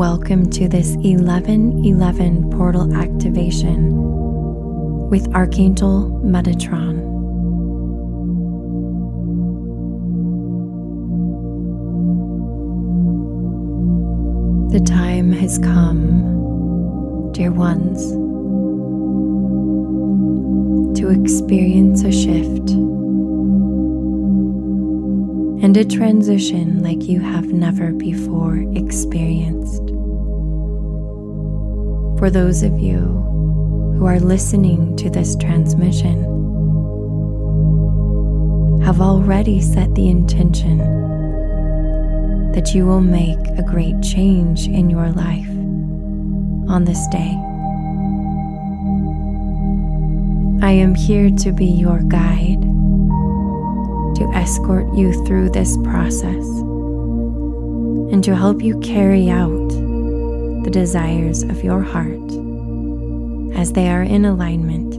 welcome to this 1111 portal activation with Archangel Metatron. The time has come, dear ones, to experience a shift and a transition like you have never before experienced. For those of you who are listening to this transmission, have already set the intention that you will make a great change in your life on this day. I am here to be your guide to escort you through this process and to help you carry out the desires of your heart as they are in alignment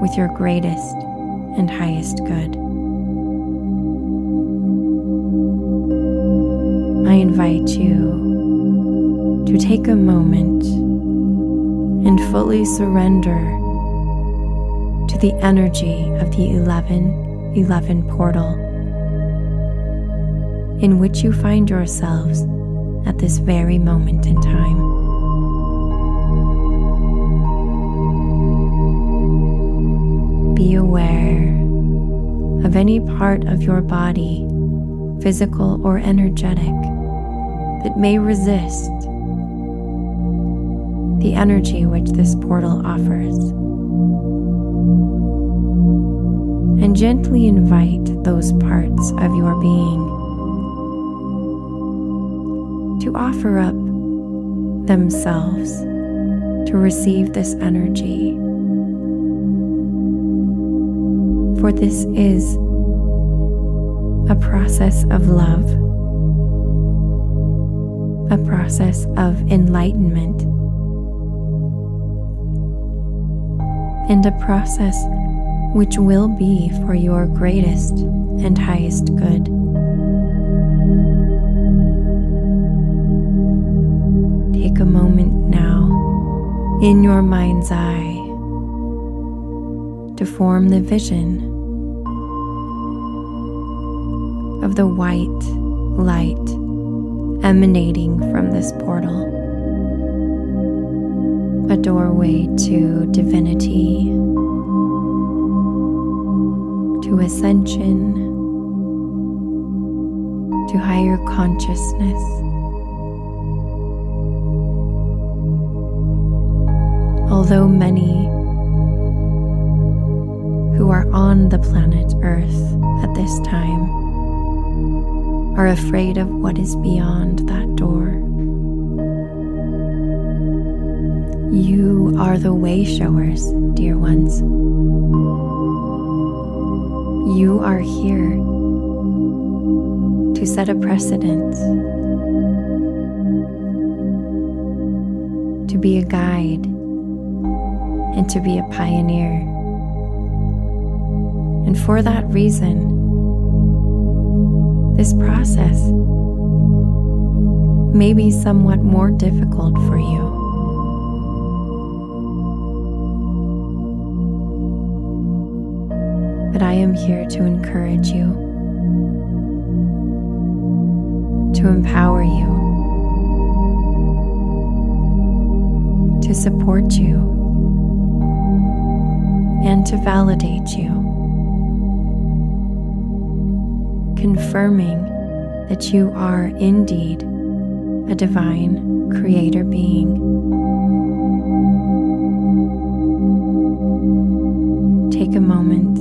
with your greatest and highest good. I invite you to take a moment and fully surrender to the energy of the 11 11 portal in which you find yourselves at this very moment in time. Be aware of any part of your body, physical or energetic, that may resist the energy which this portal offers. and gently invite those parts of your being offer up themselves to receive this energy. For this is a process of love, a process of enlightenment, and a process which will be for your greatest and highest good. In your mind's eye to form the vision of the white light emanating from this portal, a doorway to divinity to ascension, to higher consciousness. Although many who are on the planet Earth at this time are afraid of what is beyond that door. You are the way showers, dear ones. You are here to set a precedent, to be a guide, and to be a pioneer. And for that reason, this process may be somewhat more difficult for you. but I am here to encourage you, to empower you, to support you, and to validate you, confirming that you are indeed a divine creator being. Take a moment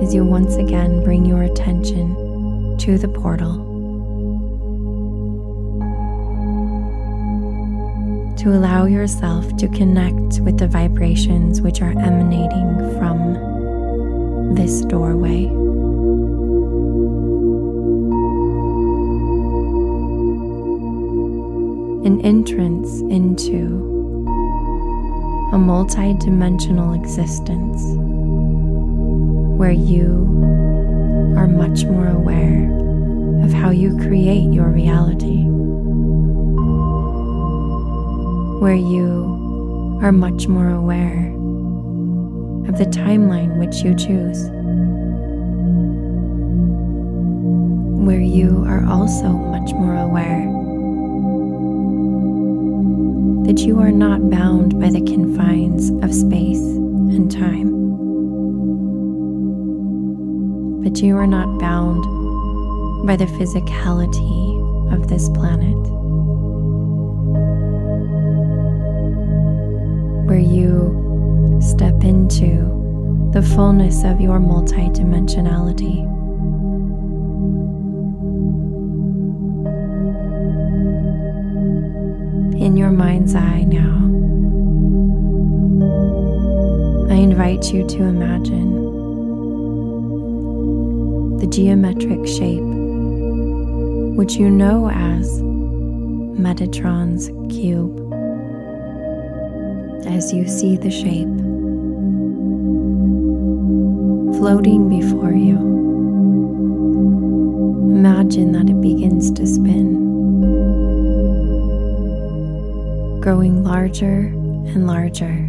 as you once again bring your attention to the portal. To allow yourself to connect with the vibrations which are emanating from this doorway. An entrance into a multi-dimensional existence where you are much more aware of how you create your reality. Where you are much more aware of the timeline which you choose, where you are also much more aware that you are not bound by the confines of space and time, but you are not bound by the physicality of this planet. Where you step into the fullness of your multidimensionality. In your mind's eye now, I invite you to imagine the geometric shape which you know as Metatron's cube. As you see the shape floating before you, imagine that it begins to spin, growing larger and larger.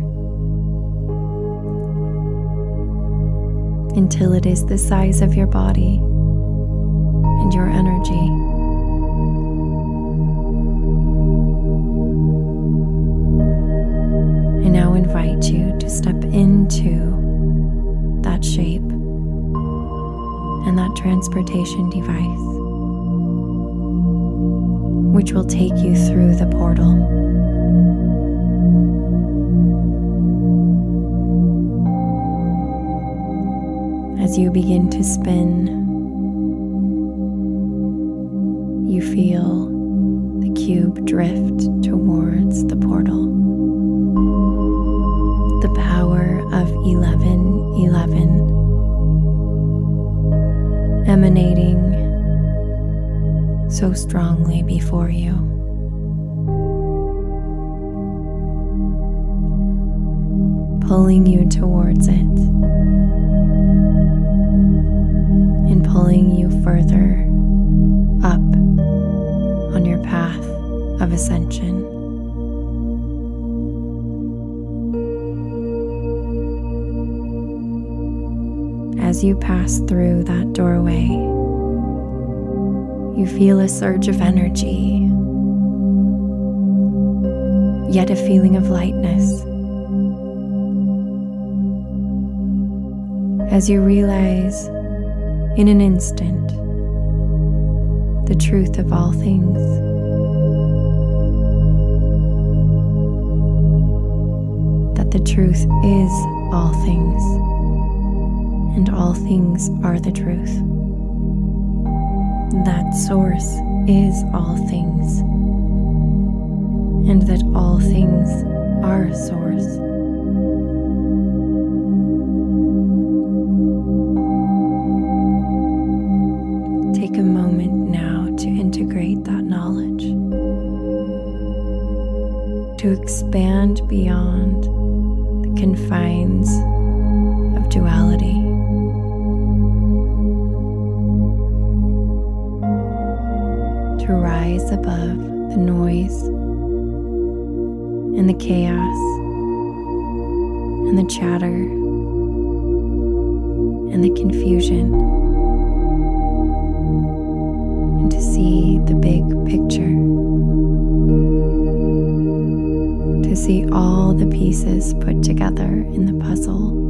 Until it is the size of your body and your energy. Invite you to step into that shape and that transportation device, which will take you through the portal. As you begin to spin, you feel the cube drift towards the portal so strongly before you. Pulling you towards it and pulling you further up on your path of ascension. as you pass through that doorway, you feel a surge of energy, yet a feeling of lightness. As you realize in an instant the truth of all things. That the truth is all things and all things are the truth. That source is all things, and that all things are source. Take a moment now to integrate that knowledge, to expand beyond the confines of duality. Rise above the noise and the chaos and the chatter and the confusion and to see the big picture. To see all the pieces put together in the puzzle.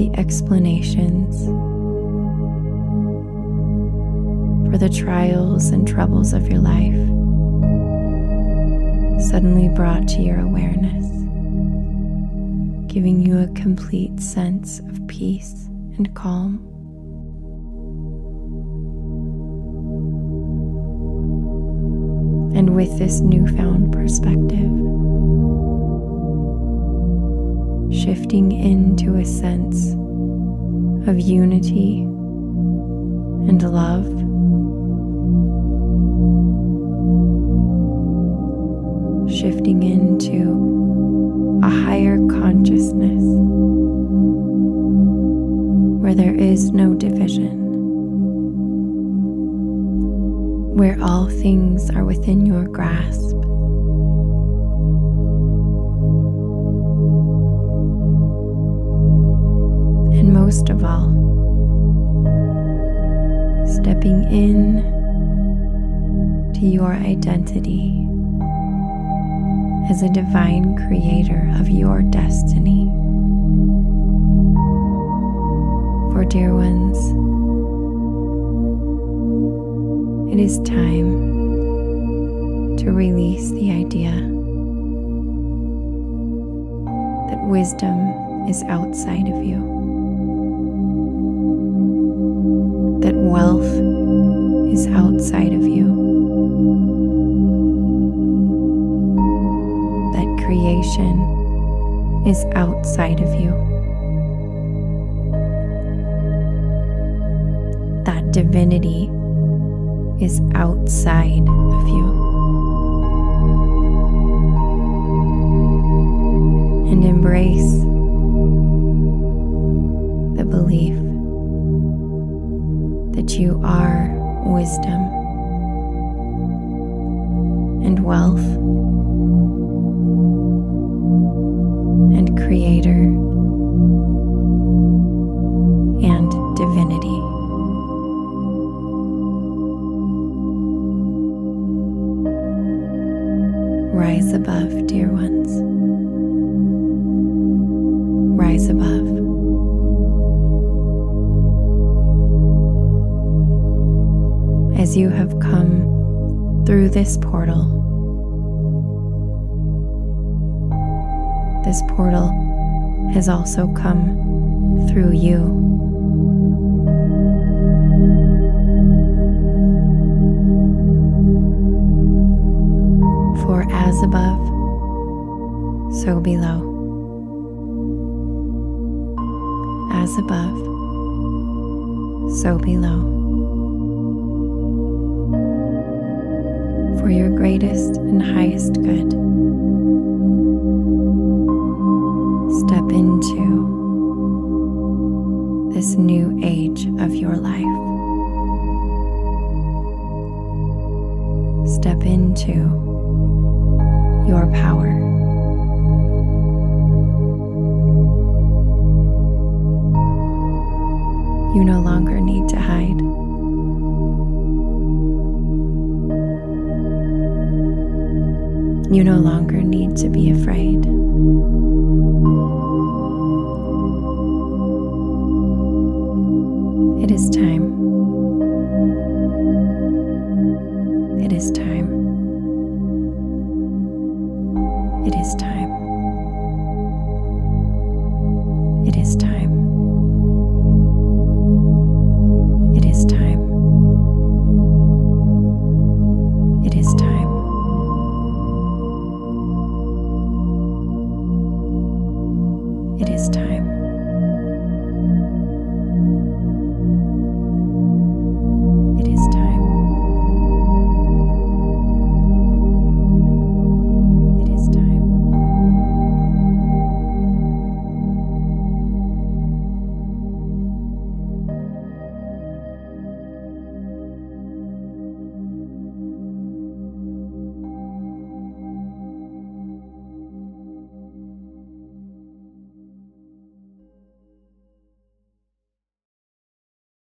The explanations for the trials and troubles of your life suddenly brought to your awareness, giving you a complete sense of peace and calm. and with this newfound perspective, shifting into a sense of unity and love. shifting into a higher consciousness where there is no division, where all things are within your grasp. In to your identity as a divine creator of your destiny. For, dear ones, it is time to release the idea that wisdom is outside of you, that wealth is outside of you, that creation is outside of you. That divinity is outside of you. And embrace the belief that you are wisdom and wealth and creator and divinity. Rise above, As you have come through this portal, this portal has also come through you. For as above, so below. As above, so below. For your greatest and highest good, step into this new age of your life. Step into your power. You no longer You no longer need to be afraid. It is time. It is time. It is time.